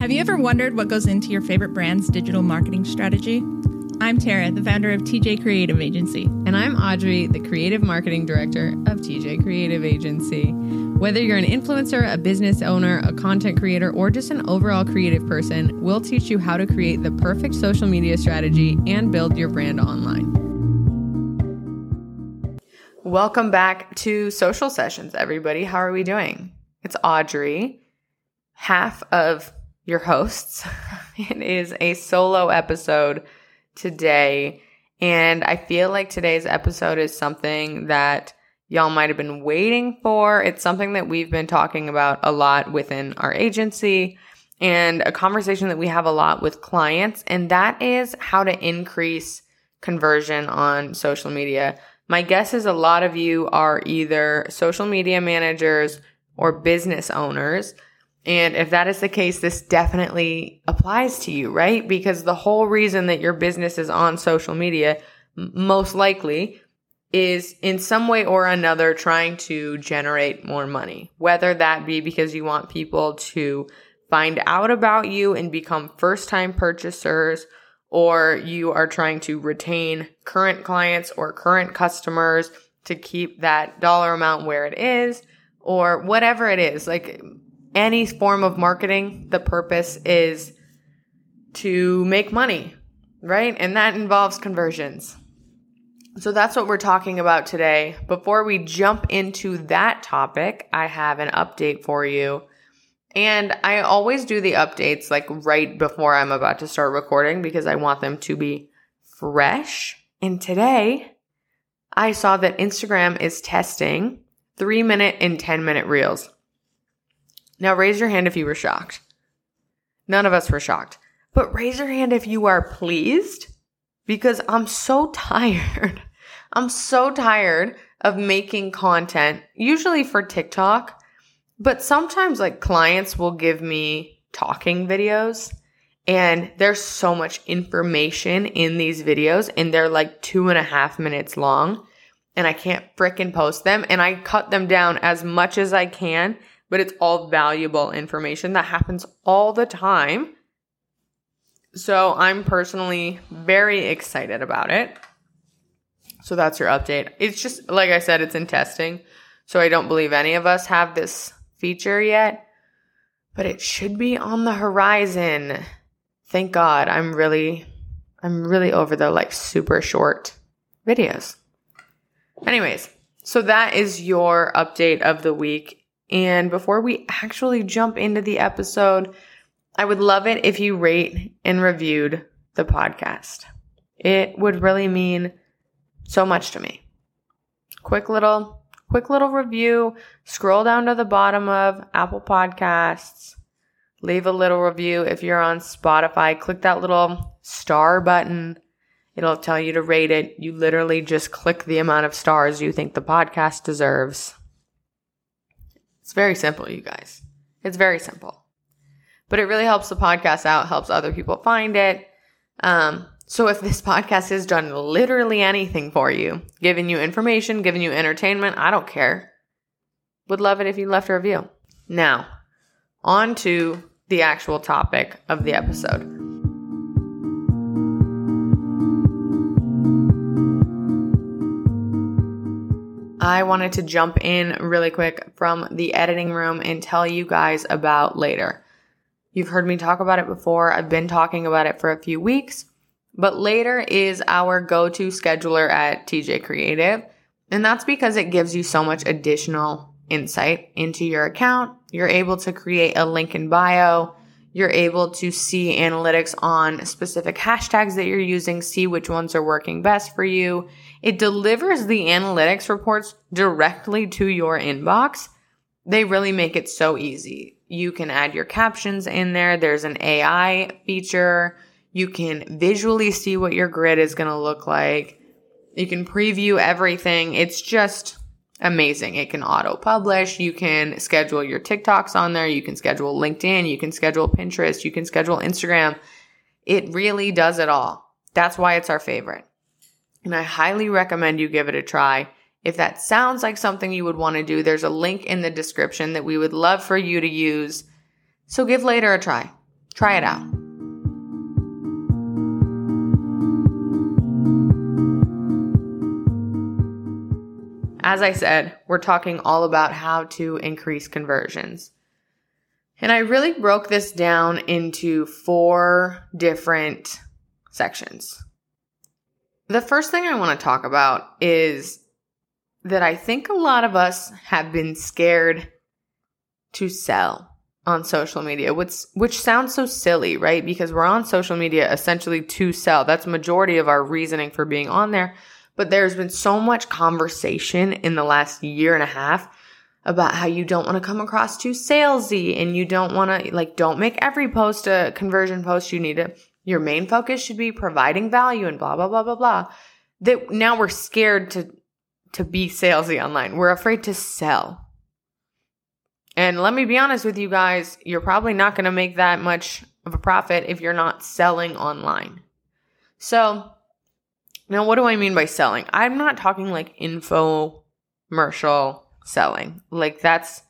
Have you ever wondered what goes into your favorite brand's digital marketing strategy? I'm Tara, the founder of TJ Creative Agency. And I'm Audrey, the creative marketing director of TJ Creative Agency. Whether you're an influencer, a business owner, a content creator, or just an overall creative person, we'll teach you how to create the perfect social media strategy and build your brand online. Welcome back to Social Sessions, everybody. How are we doing? It's Audrey, half of your hosts. it is a solo episode today. And I feel like today's episode is something that y'all might have been waiting for. It's something that we've been talking about a lot within our agency and a conversation that we have a lot with clients. And that is how to increase conversion on social media. My guess is a lot of you are either social media managers or business owners and if that is the case, this definitely applies to you, right? Because the whole reason that your business is on social media, most likely, is in some way or another trying to generate more money. Whether that be because you want people to find out about you and become first time purchasers, or you are trying to retain current clients or current customers to keep that dollar amount where it is, or whatever it is. Like, any form of marketing, the purpose is to make money, right? And that involves conversions. So that's what we're talking about today. Before we jump into that topic, I have an update for you. And I always do the updates like right before I'm about to start recording because I want them to be fresh. And today I saw that Instagram is testing three minute and 10 minute reels. Now raise your hand if you were shocked. None of us were shocked. But raise your hand if you are pleased because I'm so tired. I'm so tired of making content, usually for TikTok, but sometimes like clients will give me talking videos and there's so much information in these videos and they're like two and a half minutes long and I can't fricking post them and I cut them down as much as I can but it's all valuable information that happens all the time. So I'm personally very excited about it. So that's your update. It's just, like I said, it's in testing. So I don't believe any of us have this feature yet, but it should be on the horizon. Thank God. I'm really, I'm really over the like super short videos. Anyways, so that is your update of the week. And before we actually jump into the episode, I would love it if you rate and reviewed the podcast. It would really mean so much to me. Quick little, quick little review. Scroll down to the bottom of Apple Podcasts. Leave a little review. If you're on Spotify, click that little star button. It'll tell you to rate it. You literally just click the amount of stars you think the podcast deserves. It's very simple, you guys. It's very simple. But it really helps the podcast out, helps other people find it. Um, so if this podcast has done literally anything for you, giving you information, giving you entertainment, I don't care. Would love it if you left a review. Now, on to the actual topic of the episode. I wanted to jump in really quick from the editing room and tell you guys about later. You've heard me talk about it before. I've been talking about it for a few weeks, but later is our go to scheduler at TJ Creative. And that's because it gives you so much additional insight into your account. You're able to create a link in bio. You're able to see analytics on specific hashtags that you're using, see which ones are working best for you. It delivers the analytics reports directly to your inbox. They really make it so easy. You can add your captions in there. There's an AI feature. You can visually see what your grid is going to look like. You can preview everything. It's just amazing. It can auto publish. You can schedule your TikToks on there. You can schedule LinkedIn. You can schedule Pinterest. You can schedule Instagram. It really does it all. That's why it's our favorite and I highly recommend you give it a try. If that sounds like something you would want to do, there's a link in the description that we would love for you to use. So give later a try. Try it out. As I said, we're talking all about how to increase conversions. And I really broke this down into four different sections. The first thing I want to talk about is that I think a lot of us have been scared to sell on social media, which which sounds so silly, right? Because we're on social media essentially to sell. That's majority of our reasoning for being on there. But there's been so much conversation in the last year and a half about how you don't want to come across too salesy and you don't want to like don't make every post a conversion post. You need to your main focus should be providing value and blah blah blah blah blah. That now we're scared to to be salesy online. We're afraid to sell. And let me be honest with you guys, you're probably not going to make that much of a profit if you're not selling online. So, now what do I mean by selling? I'm not talking like infomercial selling. Like that's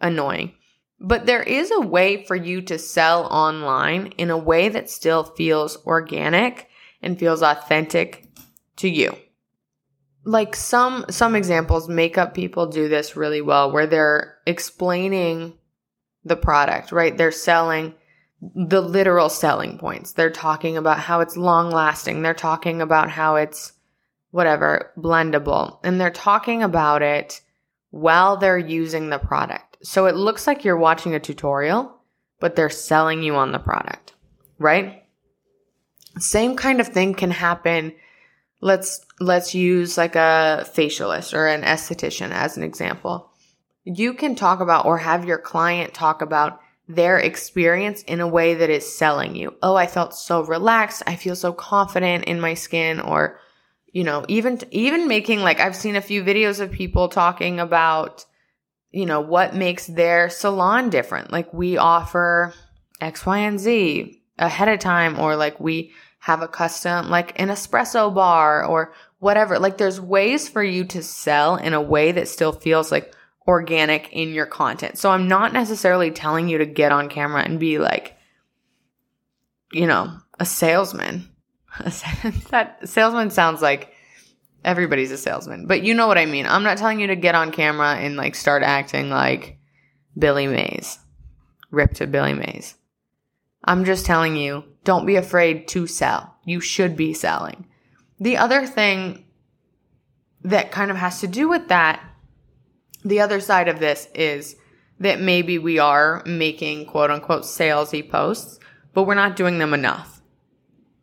annoying. But there is a way for you to sell online in a way that still feels organic and feels authentic to you. Like some some examples makeup people do this really well where they're explaining the product, right? They're selling the literal selling points. They're talking about how it's long lasting. They're talking about how it's whatever, blendable. And they're talking about it while they're using the product. So it looks like you're watching a tutorial, but they're selling you on the product, right? Same kind of thing can happen. Let's, let's use like a facialist or an esthetician as an example. You can talk about or have your client talk about their experience in a way that is selling you. Oh, I felt so relaxed. I feel so confident in my skin or you know, even even making like I've seen a few videos of people talking about you know, what makes their salon different. Like we offer X, Y, and Z ahead of time or like we have a custom like an espresso bar or whatever. Like there's ways for you to sell in a way that still feels like organic in your content. So I'm not necessarily telling you to get on camera and be like, you know, a salesman. that salesman sounds like everybody's a salesman, but you know what I mean. I'm not telling you to get on camera and like start acting like Billy Mays, rip to Billy Mays. I'm just telling you, don't be afraid to sell. You should be selling. The other thing that kind of has to do with that the other side of this is that maybe we are making quote unquote salesy posts, but we're not doing them enough.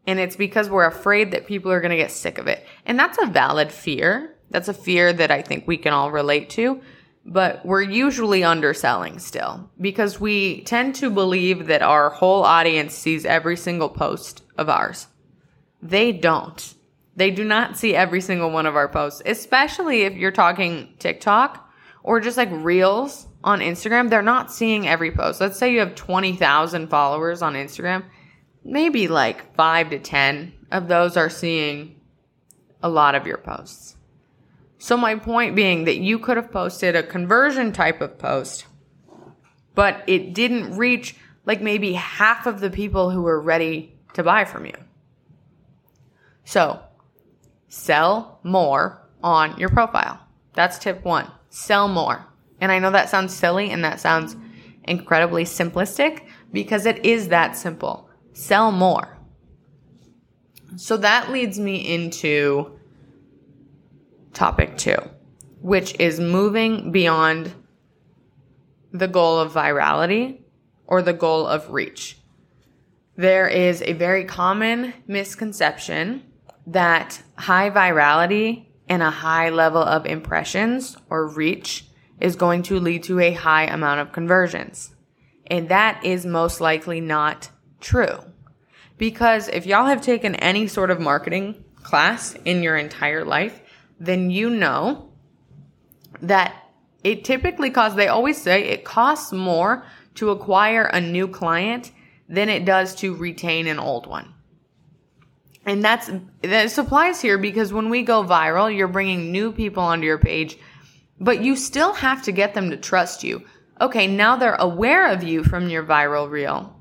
And it's because we're afraid that people are going to get sick of it. And that's a valid fear. That's a fear that I think we can all relate to. But we're usually underselling still because we tend to believe that our whole audience sees every single post of ours. They don't. They do not see every single one of our posts, especially if you're talking TikTok or just like reels on Instagram, they're not seeing every post. Let's say you have 20,000 followers on Instagram, maybe like 5 to 10 of those are seeing a lot of your posts. So my point being that you could have posted a conversion type of post, but it didn't reach like maybe half of the people who were ready to buy from you. So, sell more on your profile. That's tip 1 sell more. And I know that sounds silly and that sounds incredibly simplistic because it is that simple. Sell more. So that leads me into topic two, which is moving beyond the goal of virality or the goal of reach. There is a very common misconception that high virality and a high level of impressions or reach is going to lead to a high amount of conversions. And that is most likely not true. Because if y'all have taken any sort of marketing class in your entire life, then you know that it typically costs, they always say it costs more to acquire a new client than it does to retain an old one. And that's that applies here because when we go viral, you're bringing new people onto your page, but you still have to get them to trust you. Okay, now they're aware of you from your viral reel.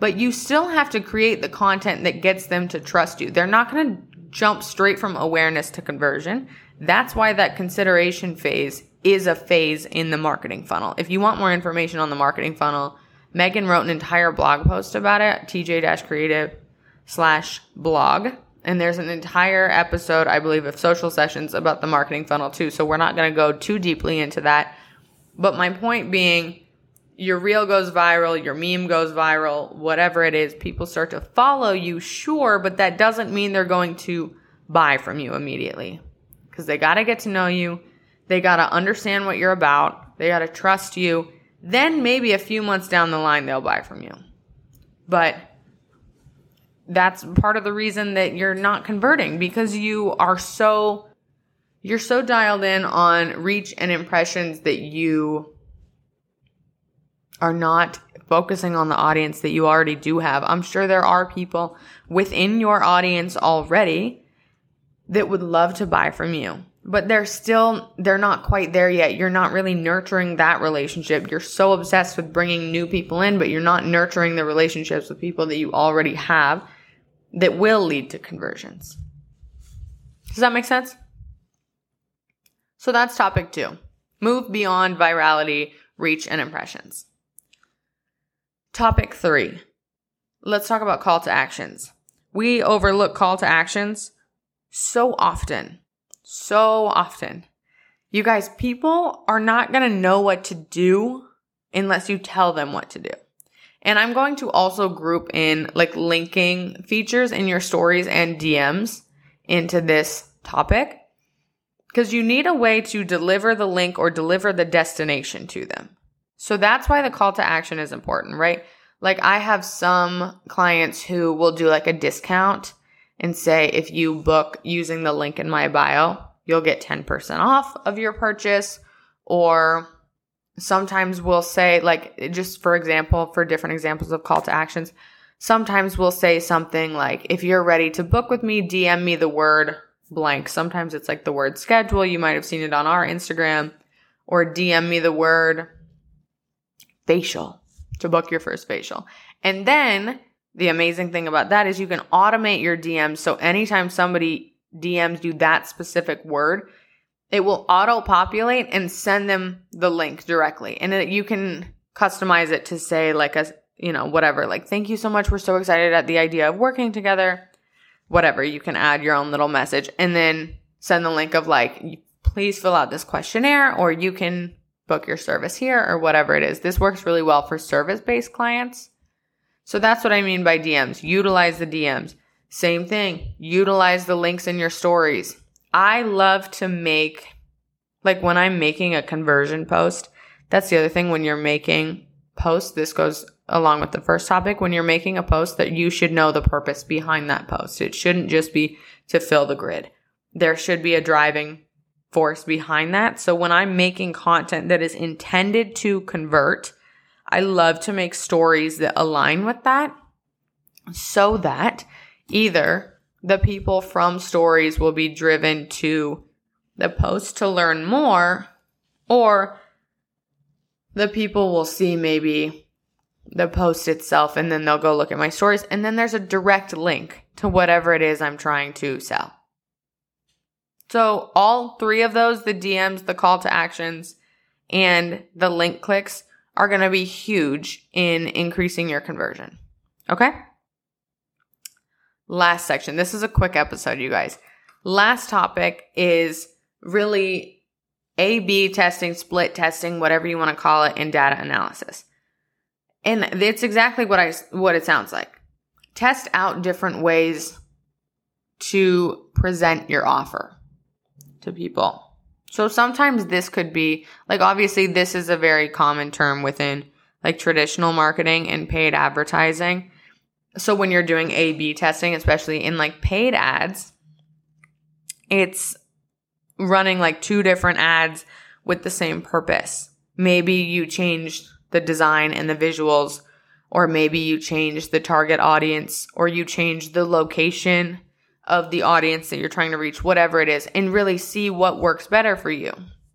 but you still have to create the content that gets them to trust you. They're not going to jump straight from awareness to conversion. That's why that consideration phase is a phase in the marketing funnel. If you want more information on the marketing funnel, Megan wrote an entire blog post about it, tj-creative slash blog. And there's an entire episode, I believe, of social sessions about the marketing funnel too. So we're not going to go too deeply into that. But my point being, your reel goes viral, your meme goes viral, whatever it is, people start to follow you, sure, but that doesn't mean they're going to buy from you immediately. Because they got to get to know you, they got to understand what you're about, they got to trust you. Then maybe a few months down the line, they'll buy from you. But that's part of the reason that you're not converting because you are so you're so dialed in on reach and impressions that you are not focusing on the audience that you already do have. I'm sure there are people within your audience already that would love to buy from you, but they're still, they're not quite there yet. You're not really nurturing that relationship. You're so obsessed with bringing new people in, but you're not nurturing the relationships with people that you already have that will lead to conversions. Does that make sense? So that's topic two. Move beyond virality, reach, and impressions. Topic three. Let's talk about call to actions. We overlook call to actions so often. So often. You guys, people are not going to know what to do unless you tell them what to do. And I'm going to also group in like linking features in your stories and DMs into this topic because you need a way to deliver the link or deliver the destination to them. So that's why the call to action is important, right? Like I have some clients who will do like a discount and say if you book using the link in my bio, you'll get 10% off of your purchase or sometimes we'll say like just for example for different examples of call to actions sometimes we'll say something like if you're ready to book with me dm me the word blank sometimes it's like the word schedule you might have seen it on our instagram or dm me the word facial to book your first facial. And then the amazing thing about that is you can automate your DMs. So anytime somebody DMs you that specific word, it will auto populate and send them the link directly. And it, you can customize it to say like a, you know, whatever, like, thank you so much. We're so excited at the idea of working together. Whatever. You can add your own little message and then send the link of like, please fill out this questionnaire or you can book your service here or whatever it is. This works really well for service based clients. So that's what I mean by DMs. Utilize the DMs. Same thing. Utilize the links in your stories. I love to make, like when I'm making a conversion post, that's the other thing when you're making posts. This goes along with the first topic. When you're making a post that you should know the purpose behind that post. It shouldn't just be to fill the grid. There should be a driving force behind that. So when I'm making content that is intended to convert, I love to make stories that align with that so that either the people from stories will be driven to the post to learn more or the people will see maybe the post itself and then they'll go look at my stories and then there's a direct link to whatever it is I'm trying to sell. So all three of those, the DMs, the call to actions, and the link clicks are going to be huge in increasing your conversion. Okay? Last section. This is a quick episode, you guys. Last topic is really A B testing, split testing, whatever you want to call it, in data analysis. And it's exactly what I what it sounds like. Test out different ways to present your offer to people. So sometimes this could be like obviously this is a very common term within like traditional marketing and paid advertising. So when you're doing A B testing, especially in like paid ads, it's running like two different ads with the same purpose. Maybe you change the design and the visuals, or maybe you change the target audience, or you change the location of the audience that you're trying to reach, whatever it is, and really see what works better for you,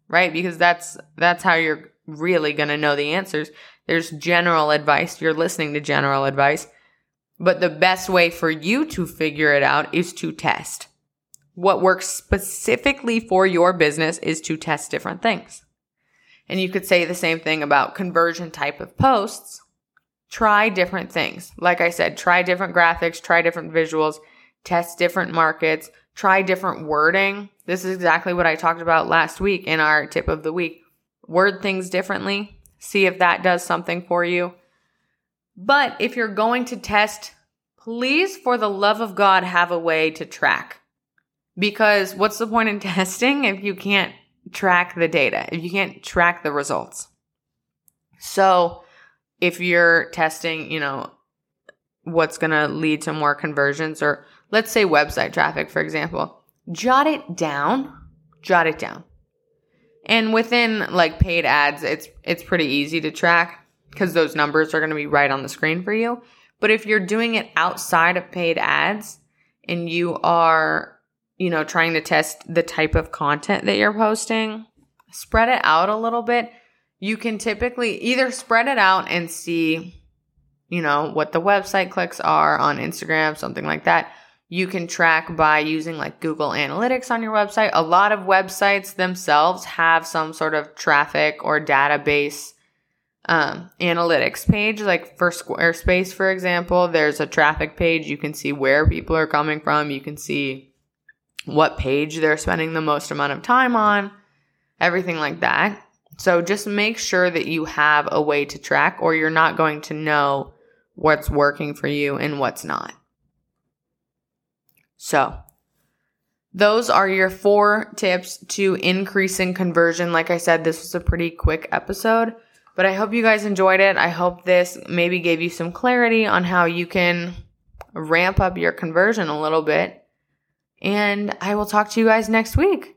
right? Because that's, that's how you're really going to know the answers. There's general advice. You're listening to general advice. But the best way for you to figure it out is to test. What works specifically for your business is to test different things. And you could say the same thing about conversion type of posts. Try different things. Like I said, try different graphics, try different visuals, test different markets, try different wording. This is exactly what I talked about last week in our tip of the week. Word things differently, see if that does something for you. But if you're going to test, please, for the love of God, have a way to track. Because what's the point in testing if you can't track the data, if you can't track the results? So if you're testing, you know, what's going to lead to more conversions or let's say website traffic, for example, jot it down, jot it down. And within like paid ads, it's, it's pretty easy to track because those numbers are going to be right on the screen for you. But if you're doing it outside of paid ads and you are, you know, trying to test the type of content that you're posting, spread it out a little bit. You can typically either spread it out and see, you know, what the website clicks are on Instagram, something like that. You can track by using like Google Analytics on your website. A lot of websites themselves have some sort of traffic or database um, analytics page. Like for Squarespace, for example, there's a traffic page. You can see where people are coming from. You can see what page they're spending the most amount of time on, everything like that. So just make sure that you have a way to track or you're not going to know what's working for you and what's not. So those are your four tips to increasing conversion. Like I said, this was a pretty quick episode. But I hope you guys enjoyed it. I hope this maybe gave you some clarity on how you can ramp up your conversion a little bit. And I will talk to you guys next week.